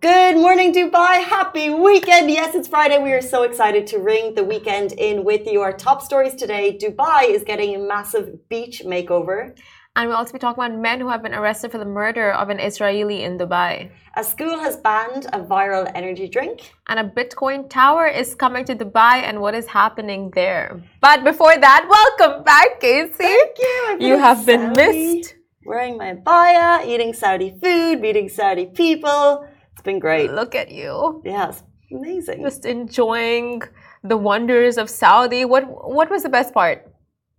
Good morning, Dubai. Happy weekend. Yes, it's Friday. We are so excited to ring the weekend in with you. Our top stories today Dubai is getting a massive beach makeover. And we'll also be talking about men who have been arrested for the murder of an Israeli in Dubai. A school has banned a viral energy drink. And a Bitcoin tower is coming to Dubai and what is happening there. But before that, welcome back, Casey. Thank you. You have been missed. Wearing my abaya, eating Saudi food, meeting Saudi people. It's been great. Look at you. Yeah, it's amazing. Just enjoying the wonders of Saudi. What what was the best part?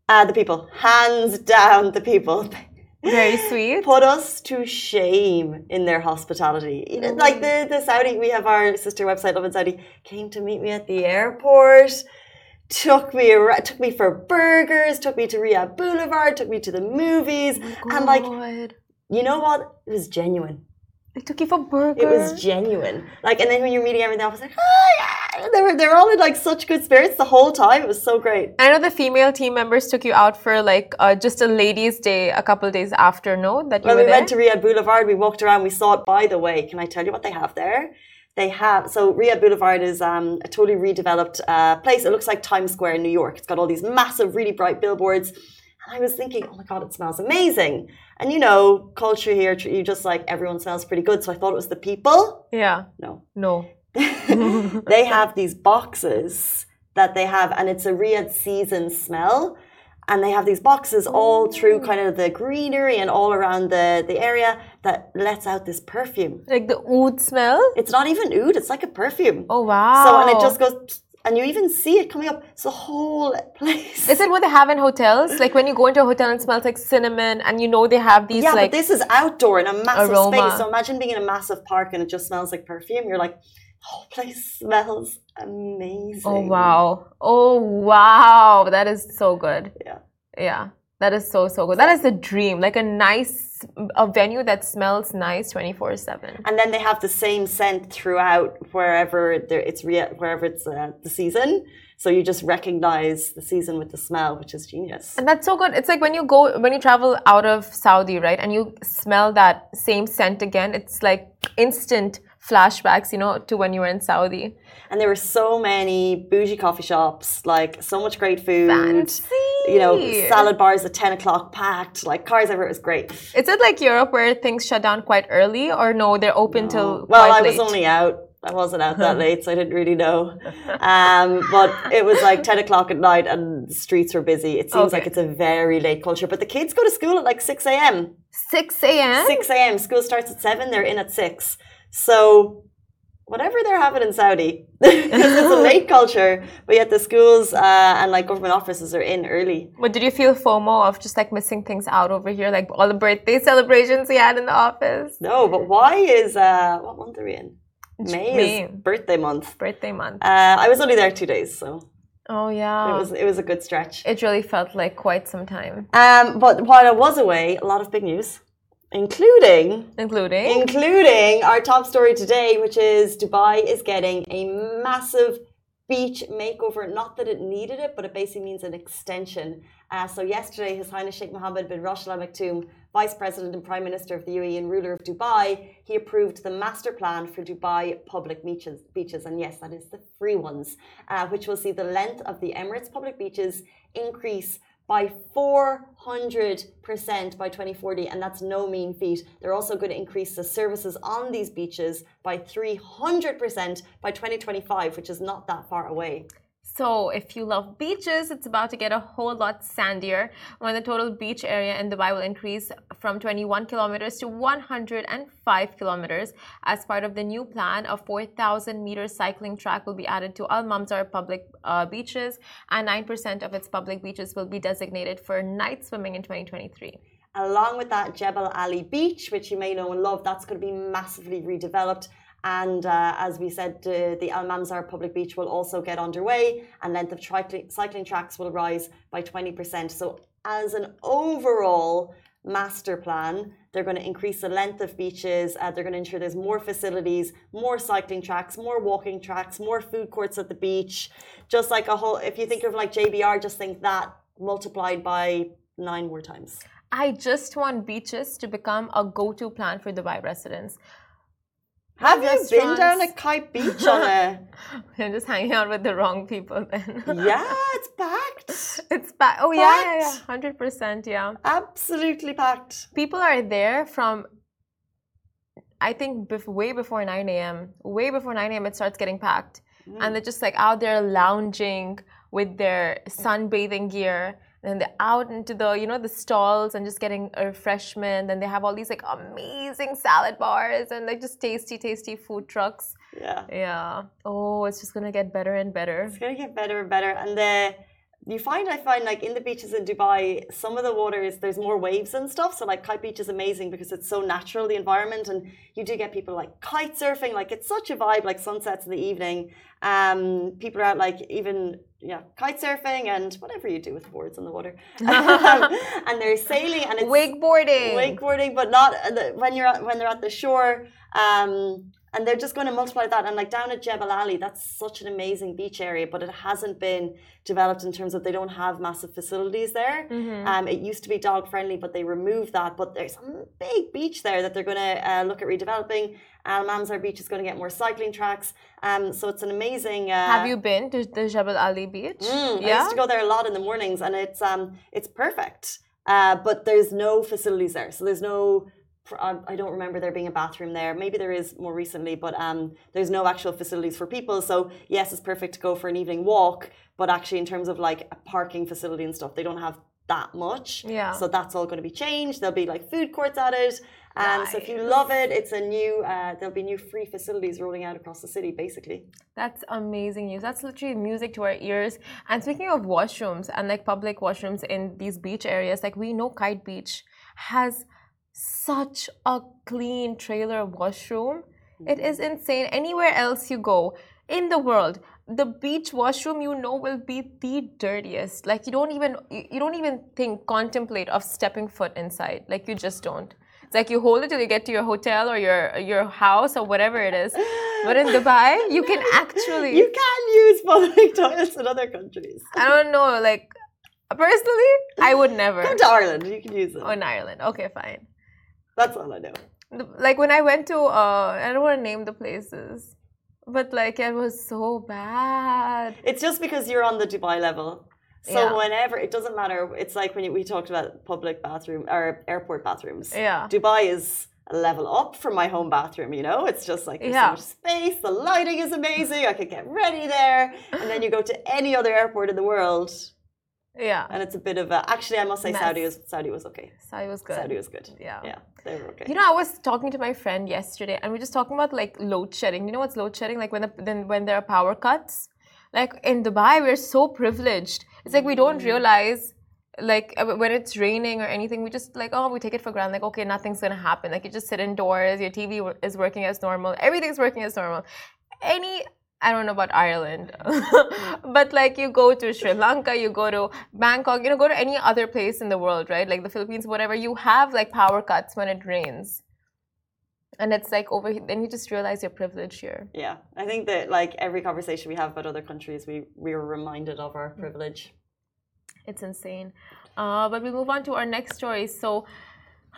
Uh, the people. Hands down, the people. Very sweet. Put us to shame in their hospitality. Like the, the Saudi, we have our sister website, Lovin Saudi, came to meet me at the airport, took me around, took me for burgers, took me to Riyadh Boulevard, took me to the movies, Oh and like, you know what? It was genuine. They took you for burger. It was genuine. Like, and then when you're meeting everything was like, oh yeah, they were they're all in like such good spirits the whole time. It was so great. I know the female team members took you out for like uh, just a ladies' day a couple days after, no? That you When were we there. went to Riyadh Boulevard, we walked around. We saw it. By the way, can I tell you what they have there? They have so Riyadh Boulevard is um, a totally redeveloped uh, place. It looks like Times Square in New York. It's got all these massive, really bright billboards. I was thinking, oh my god, it smells amazing. And you know, culture here, you just like everyone smells pretty good. So I thought it was the people. yeah. No, No. they have these boxes that they have, and it's a Riyadh season smell. And they have these boxes all through kind of the greenery and all around the, the area that lets out this perfume. Like the oud smell. It's not even oud, it's like a perfume. Oh wow. So, and it just goes, and you even see it coming up. It's the whole place. Is it what they have in hotels? Like when you go into a hotel and it smells like cinnamon, and you know they have these yeah, like but this is outdoor in a massive aroma. space. So imagine being in a massive park and it just smells like perfume. You're like, the whole place smells amazing. Oh wow. Oh wow. That is so good. Yeah. Yeah. That is so so good. That is the dream. Like a nice a venue that smells nice 24/7. and then they have the same scent throughout wherever it's wherever it's uh, the season so you just recognize the season with the smell which is genius And that's so good. It's like when you go when you travel out of Saudi, right? And you smell that same scent again, it's like instant flashbacks, you know, to when you were in Saudi. and there were so many bougie coffee shops like so much great food Fancy. you know salad bars at 10 o'clock packed like cars everywhere it was great Is it like Europe where things shut down quite early or no, they're open till well i was late? only out I wasn't out that late, so I didn't really know. Um, but it was like 10 o'clock at night and the streets were busy. It seems Okay. like it's a very late culture. But the kids go to school at like 6 a.m. 6 a.m. 6 a.m. School starts at 7, they're in at 6. So, whatever they're having in Saudi, it's a late culture, but yet the schools uh, and like government offices are in early. But did you feel FOMO of just like missing things out over here, like all the birthday celebrations we had in the office? No, but why is, uh, what month are we in? May May. is birthday month. Birthday month. Uh, I was only there two days, so Oh yeah. it was it was a good stretch. It really felt like quite some time, Um, but while I was away, a lot of big news, including including including our top story today, which is Dubai is getting a massive beach makeover. Not that it needed it, but it basically means an extension. Uh, so yesterday, His Highness Sheikh Mohammed bin Rashid Al Maktoum, Vice President and Prime Minister of the UAE and ruler of Dubai, he approved the master plan for Dubai public beaches. Beaches, and yes, that is the free ones, uh, which will see the length of the Emirates public beaches increase by 400% by 2040, and that's no mean feat. They're also going to increase the services on these beaches by 300% by 2025, which is not that far away. So, if you love beaches, it's about to get a whole lot sandier when the total beach area in Dubai will increase from 21 kilometers to 105 kilometers. As part of the new plan, a 4,000 meter cycling track will be added to Al Mamzar public uh, beaches, and 9% of its public beaches will be designated for night swimming in 2023. Along with that, Jebel Ali Beach, which you may know and love, that's going to be massively redeveloped. And uh, as we said, uh, the Al Mamzar public beach will also get underway, and length of cycling tracks will rise by 20%. So, as an overall master plan, they're going to increase the length of beaches. Uh, they're going to ensure there's more facilities, more cycling tracks, more walking tracks, more food courts at the beach. Just like a whole, if you think of like JBR, just think that multiplied by nine more times. I just want beaches to become a go to plan for Dubai residents. Have you been down at Kite Beach on a? I'm just hanging out with the wrong people then. yeah, it's packed. It's packed. Oh yeah, yeah, yeah, hundred percent. Yeah, absolutely packed. People are there from. I think bef- way before 9 a.m. Way before 9 a.m. it starts getting packed, mm. and they're just like out there lounging with their sunbathing gear then they're out into the you know the stalls and just getting a refreshment. And they have all these like amazing salad bars and like just tasty tasty food trucks. Yeah. Yeah. Oh it's just gonna get better and better. It's gonna get better and better. And the you find I find like in the beaches in Dubai, some of the waters there's more waves and stuff. So like Kite Beach is amazing because it's so natural the environment, and you do get people like kite surfing. Like it's such a vibe, like sunsets in the evening. Um, people are out like even yeah kite surfing and whatever you do with boards in the water, and they're sailing and it's wakeboarding, wakeboarding, but not when you're when they're at the shore. Um, and they're just going to multiply that and like down at Jebel Ali that's such an amazing beach area but it hasn't been developed in terms of they don't have massive facilities there. Mm-hmm. um, it used to be dog friendly but they removed that but there's a big beach there that they're going to uh, look at redeveloping. Al Mamzar beach is going to get more cycling tracks. Um, so it's an amazing uh, have you been to the Jebel Ali beach? Mm, yeah I used to go there a lot in the mornings and it's um it's perfect. Uh, but there's no facilities there so there's no I don't remember there being a bathroom there. Maybe there is more recently, but um, there's no actual facilities for people. So yes, it's perfect to go for an evening walk, but actually in terms of like a parking facility and stuff, they don't have that much. Yeah. So that's all going to be changed. There'll be like food courts at it. And nice. so if you love it, it's a new. Uh, there'll be new free facilities rolling out across the city, basically. That's amazing news. That's literally music to our ears. And speaking of washrooms and like public washrooms in these beach areas, like we know Kite Beach has such a clean trailer washroom. It mm-hmm. is insane. Anywhere else you go in the world, the beach washroom you know will be the dirtiest. Like you don't even you don't even think contemplate of stepping foot inside. Like you just don't. It's like you hold it till you get to your hotel or your your house or whatever it is. But in Dubai, you can actually you can use public toilets in other countries. I don't know. Like personally, I would never. Come to Ireland. You can use it. Oh, in Ireland. Okay, fine. That's all I know. Like when I went to, uh, I don't want to name the places, but like it was so bad. It's just because you're on the Dubai level. So yeah. whenever it doesn't matter, it's like when you, we talked about public bathroom or airport bathrooms. Yeah, Dubai is a level up from my home bathroom. You know, it's just like there's yeah. so much space. The lighting is amazing. I could get ready there, and then you go to any other airport in the world, yeah. And it's a bit of a actually I must say Mess. Saudi was Saudi was okay. Saudi was good. Saudi was good. Yeah. Yeah. They were okay. You know, I was talking to my friend yesterday and we are just talking about like load shedding. You know what's load shedding? Like when the, then when there are power cuts. Like in Dubai, we're so privileged. It's like we don't mm. realize like uh, when it's raining or anything, we just like oh we take it for granted. Like okay, nothing's gonna happen. Like you just sit indoors, your TV is working as normal, everything's working as normal. Any I don't know about Ireland, but like you go to Sri Lanka, you go to Bangkok, you know, go to any other place in the world, right? Like the Philippines, whatever, you have like power cuts when it rains. And it's like over then you just realize your privilege here. Yeah. I think that like every conversation we have about other countries, we, we are reminded of our privilege. It's insane. Uh, but we move on to our next story. So,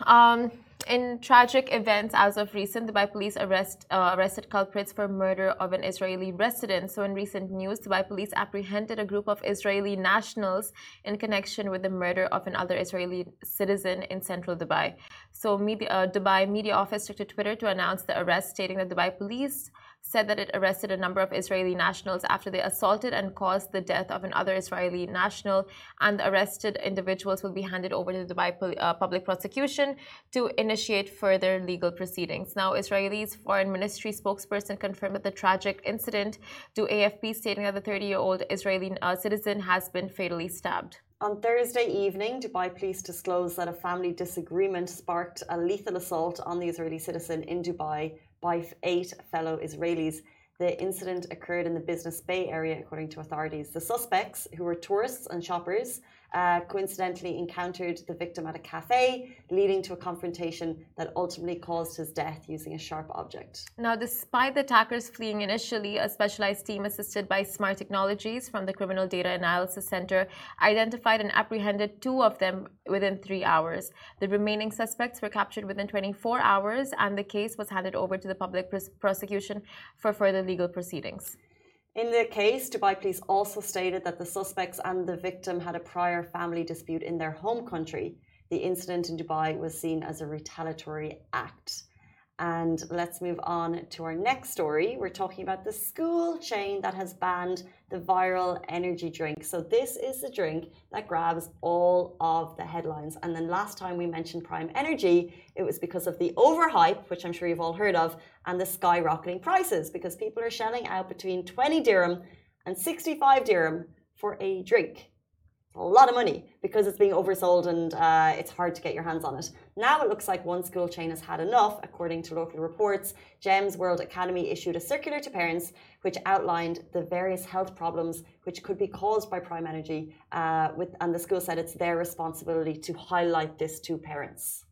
um, in tragic events as of recent, Dubai police arrest, uh, arrested culprits for murder of an Israeli resident. So, in recent news, Dubai police apprehended a group of Israeli nationals in connection with the murder of another Israeli citizen in central Dubai. So, media, uh, Dubai media office took to Twitter to announce the arrest, stating that Dubai police said that it arrested a number of Israeli nationals after they assaulted and caused the death of another Israeli national. And the arrested individuals will be handed over to the Dubai uh, public prosecution to initiate further legal proceedings. Now, Israel's foreign ministry spokesperson confirmed the tragic incident to AFP, stating that the 30 year old Israeli uh, citizen has been fatally stabbed. On Thursday evening, Dubai police disclosed that a family disagreement sparked a lethal assault on the Israeli citizen in Dubai by eight fellow Israelis. The incident occurred in the Business Bay area, according to authorities. The suspects, who were tourists and shoppers, uh, coincidentally encountered the victim at a cafe, leading to a confrontation that ultimately caused his death using a sharp object. Now, despite the attackers fleeing initially, a specialized team assisted by Smart Technologies from the Criminal Data Analysis Center identified and apprehended two of them within three hours. The remaining suspects were captured within 24 hours, and the case was handed over to the public prosecution for further legal proceedings. In the case, Dubai police also stated that the suspects and the victim had a prior family dispute in their home country. The incident in Dubai was seen as a retaliatory act. And let's move on to our next story. We're talking about the school chain that has banned the viral energy drink. So, this is the drink that grabs all of the headlines. And then last time we mentioned Prime Energy, it was because of the overhype, which I'm sure you've all heard of, and the skyrocketing prices because people are shelling out between 20 dirham and 65 dirham for a drink a lot of money because it's being oversold and uh, it's hard to get your hands on it. Now it looks like one school chain has had enough, according to local reports. GEMS World Academy issued a circular to parents which outlined the various health problems which could be caused by prime energy, uh, with, and the school said it's their responsibility to highlight this to parents.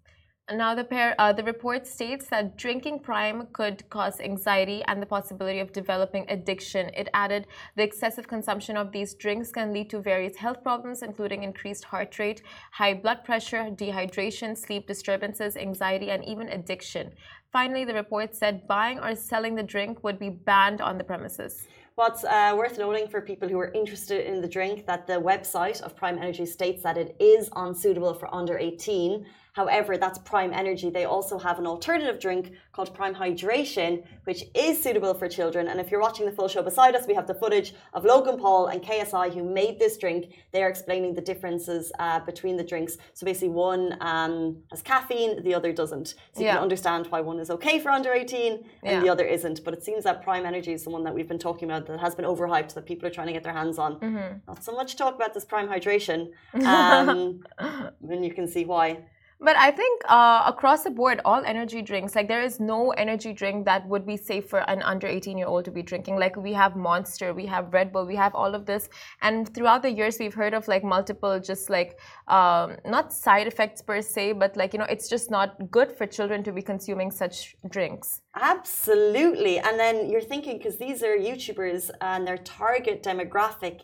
Now, the, pair, uh, the report states that drinking prime could cause anxiety and the possibility of developing addiction. It added the excessive consumption of these drinks can lead to various health problems, including increased heart rate, high blood pressure, dehydration, sleep disturbances, anxiety, and even addiction. Finally, the report said buying or selling the drink would be banned on the premises. What's uh, worth noting for people who are interested in the drink that the website of Prime Energy states that it is unsuitable for under 18. However, that's Prime Energy. They also have an alternative drink called Prime Hydration, which is suitable for children. And if you're watching the full show beside us, we have the footage of Logan Paul and KSI who made this drink. They are explaining the differences uh, between the drinks. So basically, one um, has caffeine, the other doesn't. So you yeah. can understand why one is okay for under 18 and yeah. the other isn't. But it seems that Prime Energy is the one that we've been talking about that has been overhyped, that people are trying to get their hands on. Mm-hmm. Not so much talk about this Prime Hydration. Um, and you can see why. But I think uh, across the board, all energy drinks, like there is no energy drink that would be safe for an under 18 year old to be drinking. Like we have Monster, we have Red Bull, we have all of this. And throughout the years, we've heard of like multiple, just like um, not side effects per se, but like, you know, it's just not good for children to be consuming such drinks. Absolutely. And then you're thinking, because these are YouTubers and their target demographic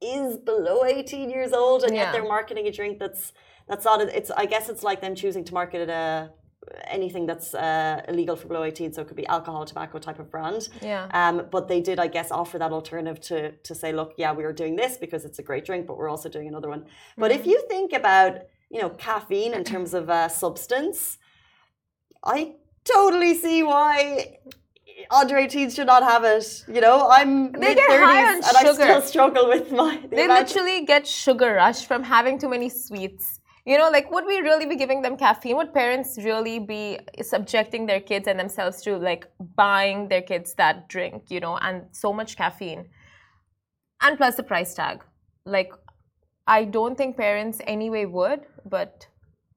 is below 18 years old, and yeah. yet they're marketing a drink that's that's not it's i guess it's like them choosing to market a anything that's uh, illegal for below 18 so it could be alcohol tobacco type of brand yeah um, but they did i guess offer that alternative to to say look yeah we are doing this because it's a great drink but we're also doing another one mm-hmm. but if mm-hmm. you think about you know caffeine in terms of uh, substance i totally see why under 18s should not have it. You know, I'm they get high on and sugar. I still struggle with my. The they literally get sugar rush from having too many sweets. You know, like would we really be giving them caffeine? Would parents really be subjecting their kids and themselves to like buying their kids that drink, you know, and so much caffeine? And plus the price tag. Like, I don't think parents anyway would, but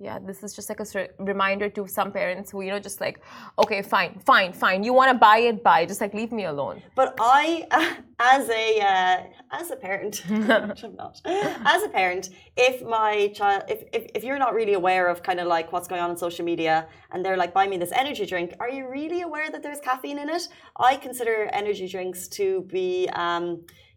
yeah this is just like a reminder to some parents who you know just like okay fine fine fine. You want to buy it buy just like leave me alone. But i uh, as a uh, as a parent which i'm not as a parent if my child if, if if you're not really aware of kind of like what's going on on social media and they're like buy me this energy drink are you really aware that there's caffeine in it? I consider energy drinks to be um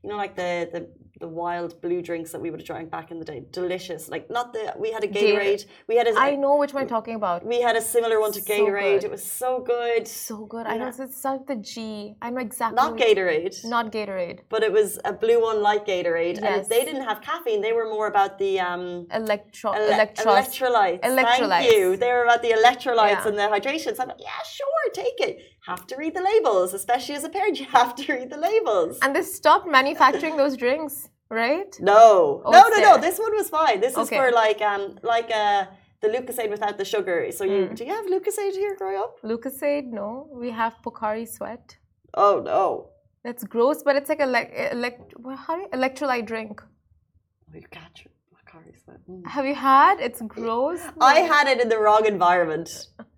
you know like the the the wild blue drinks that we would have drank back in the day. Delicious. Like not the we had a Gatorade. We had a I know which one you're talking about. We had a similar one to Gatorade. So it was so good. So good. I know it's not the G. I know exactly. Not Gatorade. Not Gatorade. But it was a blue one like Gatorade. Yes. And they didn't have caffeine. They were more about the um Electro ele- electrolytes. Electrolytes. Thank you. They were about the electrolytes yeah. and the hydration. So I'm like, yeah, sure, take it. Have to read the labels, especially as a parent. You have to read the labels. And they stopped manufacturing those drinks right? No, oh, no, no, no. This one was fine. This is for like um like uh the Lucozade without the sugar. So you mm. do you have Lucozade here growing up? Lucozade, no. We have Pocari Sweat. Oh no. That's gross, but it's like a like elect how electrolyte drink. Oh, you got your Pocari Sweat. Mm. Have you had? It's gross. I had it in the wrong environment.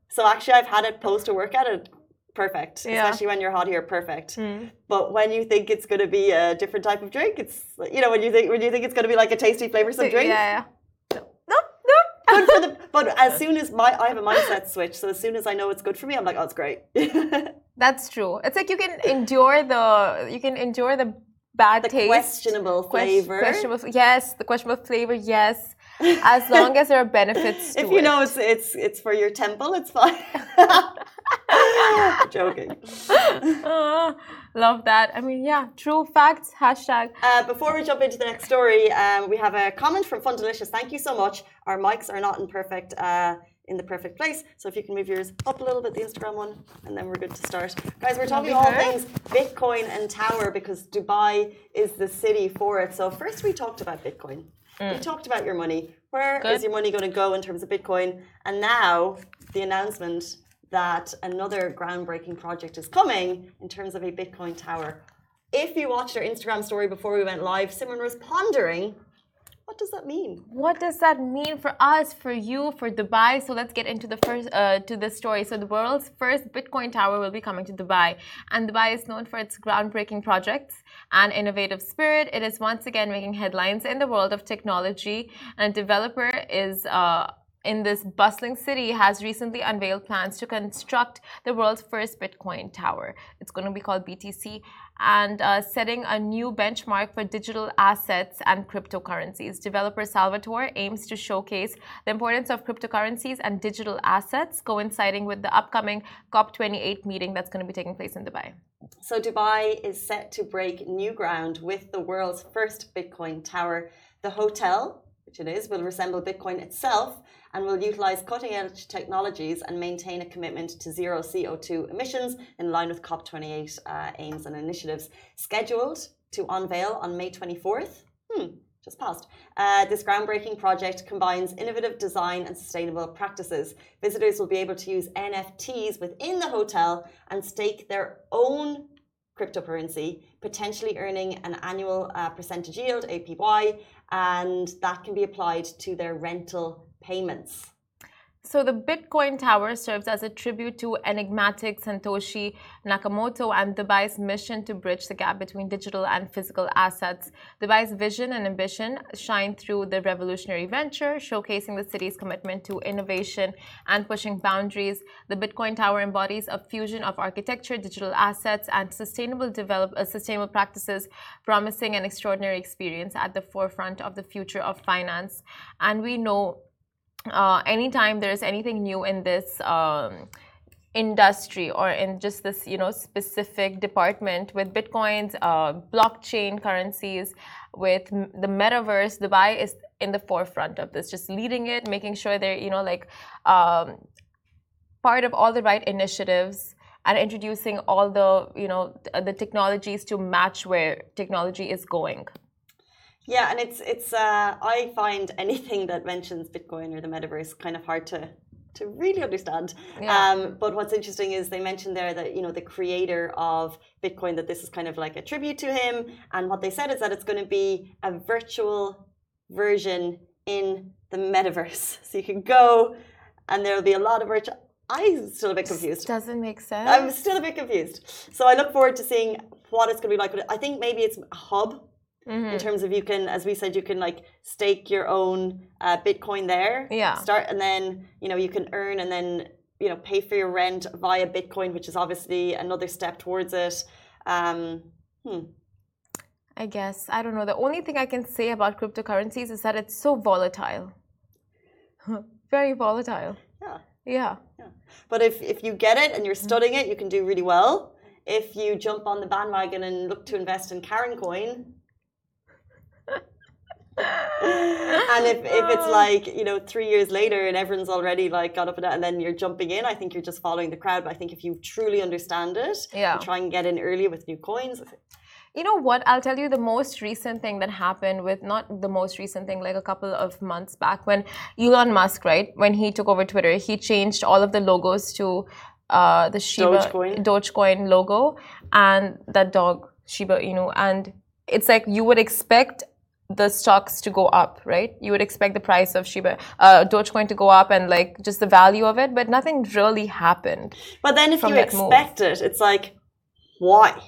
So actually, I've had it post a workout. It perfect. Yeah. Especially when you're hot here, perfect. Mm. But when you think it's going to be a different type of drink, it's you know when you think when you think it's going to be like a tasty flavoursome drink. Yeah, yeah. No, no. Good for the, but as soon as my I have a mindset switch, so as soon as I know it's good for me, I'm like, oh, it's great. That's true. It's like you can endure the you can endure the bad the taste. questionable flavor. questionable, yes, the questionable flavor, yes. As long as there are benefits to it. if you it. know it's it's it's for your temple, it's fine. Joking. Ah, love that. I mean, yeah, true facts. Hashtag. Uh, before we jump into the next story, um, we have a comment from Fun Delicious. Thank you so much. Our mics are not in perfect uh, in the perfect place, so if you can move yours up a little bit, the Instagram one, and then we're good to start. Guys, we're talking all things Bitcoin and Tower because Dubai is the city for it. So first, we talked about Bitcoin. We talked about your money. Where is Mm. Good. your money going to go in terms of Bitcoin? And now the announcement that another groundbreaking project is coming in terms of a Bitcoin tower. If you watched our Instagram story before we went live, Simran was pondering, what does that mean? What does that mean for us, for you, for Dubai? So let's get into the first uh, to the story. So the world's first Bitcoin tower will be coming to Dubai, and Dubai is known for its groundbreaking projects and innovative spirit. It is once again making headlines in the world of technology, and developer is. Uh, in this bustling city has recently unveiled plans to construct the world's first Bitcoin tower. It's going to be called BTC and uh, setting a new benchmark for digital assets and cryptocurrencies. Developer Salvatore aims to showcase the importance of cryptocurrencies and digital assets, coinciding with the upcoming COP28 meeting that's going to be taking place in Dubai. So Dubai is set to break new ground with the world's first Bitcoin tower. The hotel, which it is, will resemble Bitcoin itself and will utilize cutting edge technologies and maintain a commitment to zero CO2 emissions in line with COP28 uh, aims and initiatives. Scheduled to unveil on May 24th. Hmm, just passed. Uh, this groundbreaking project combines innovative design and sustainable practices. Visitors will be able to use NFTs within the hotel and stake their own cryptocurrency, potentially earning an annual uh, percentage yield, APY, and that can be applied to their rental payments. So the Bitcoin Tower serves as a tribute to enigmatic Satoshi Nakamoto and Dubai's mission to bridge the gap between digital and physical assets. Dubai's vision and ambition shine through the revolutionary venture, showcasing the city's commitment to innovation and pushing boundaries. The Bitcoin Tower embodies a fusion of architecture, digital assets, and sustainable develop uh, sustainable practices, promising an extraordinary experience at the forefront of the future of finance. And we know uh, anytime there's anything new in this um, industry or in just this you know specific department with bitcoins uh, blockchain currencies with the metaverse dubai is in the forefront of this just leading it making sure they're you know like um, part of all the right initiatives and introducing all the you know the technologies to match where technology is going Yeah, and it's it's uh, I find anything that mentions Bitcoin or the metaverse kind of hard to to really understand. Yeah. Um, but what's interesting is they mentioned there that you know the creator of Bitcoin that this is kind of like a tribute to him, and what they said is that it's going to be a virtual version in the metaverse, so you can go, and there'll be a lot of virtual. I'm still a bit confused. doesn't make sense I'm still a bit confused. So I look forward to seeing what it's going to be like. I think maybe it's a hub Mhm. in terms of you can, as we said, you can like stake your own uh, Bitcoin there. Yeah. Start and then you know you can earn and then you know pay for your rent via Bitcoin, which is obviously another step towards it. Um, hmm. I guess. I don't know. The only thing I can say about cryptocurrencies is that it's so volatile. Very volatile. Yeah. Yeah. But if if you get it and you're studying it, you can do really well. If you jump on the bandwagon and look to invest in Karen Coin. and if, if it's like you know three years later and everyone's already like got up and, and then you're jumping in i think you're just following the crowd but i think if you truly understand it Yeah. you try and get in early with new coins You know what? I'll tell you the most recent thing that happened with not the most recent thing, like a couple of months back when Elon Musk, right, when he took over Twitter, he changed all of the logos to uh, the Shiba Dogecoin. Dogecoin logo and that dog Shiba Inu, and it's like you would expect the stocks to go up, right? You would expect the price of Shiba, uh, Dogecoin to go up and like just the value of it, but nothing really happened. But then if you expect move. it, it's like, why?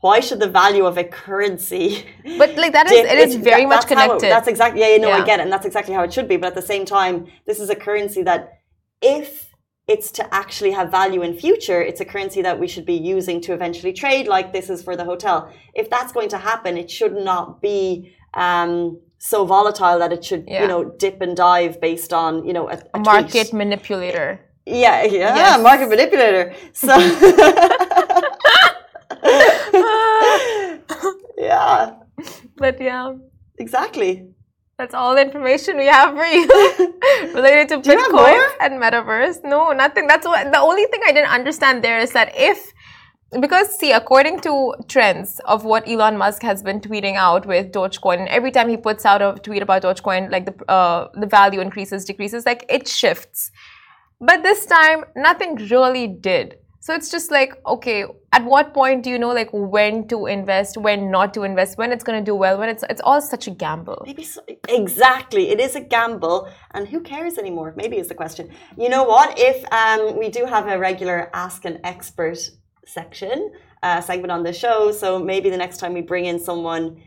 Why should the value of a currency? But like that is, dip? it is very that, much connected. It, that's exactly, yeah, you know, yeah. I get it. And that's exactly how it should be. But at the same time, this is a currency that if it's to actually have value in future, it's a currency that we should be using to eventually trade like this is for the hotel. If that's going to happen, it should not be um, so volatile that it should, yeah. you know, dip and dive based on, you know, a, a, market tweet. manipulator. Yeah, yeah, yes. market manipulator. So, yeah. But yeah. Exactly. That's all the information we have for you related to Bitcoin and metaverse. No, nothing. That's what the only thing I didn't understand there is that if because see according to trends of what elon musk has been tweeting out with dogecoin and every time he puts out a tweet about dogecoin like the uh, the value increases decreases like it shifts. But this time nothing really did. So it's just like okay at what point do you know like when to invest when not to invest when it's going to do well when it's it's all such a gamble. Maybe so, exactly it is a gamble and who cares anymore maybe is the question. You know what if um, we do have a regular ask an expert section uh, segment on the show. So maybe the next time we bring in someone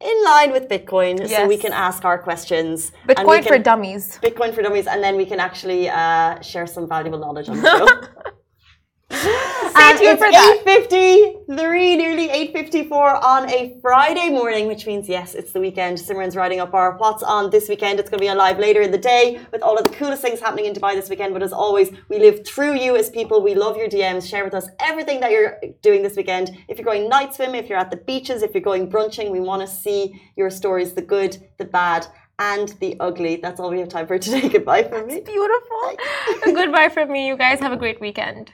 in line with Bitcoin, yes. so we can ask our questions. Bitcoin can, for dummies. Bitcoin for dummies, and then we can actually uh, share some valuable knowledge on the show. Stay tuned for that. 8.53, nearly 8.54 on a Friday morning, which means, yes, it's the weekend. Simran's writing up our what's on this weekend. It's going to be on live later in the day with all of the coolest things happening in Dubai this weekend. But as always, we live through you as people. We love your DMs. Share with us everything that you're doing this weekend. If you're going night swim, if you're at the beaches, if you're going brunching, we want to see your stories, the good, the bad, and the ugly. That's all we have time for today. Goodbye from me. It's beautiful. Goodbye from me. You guys have a great weekend.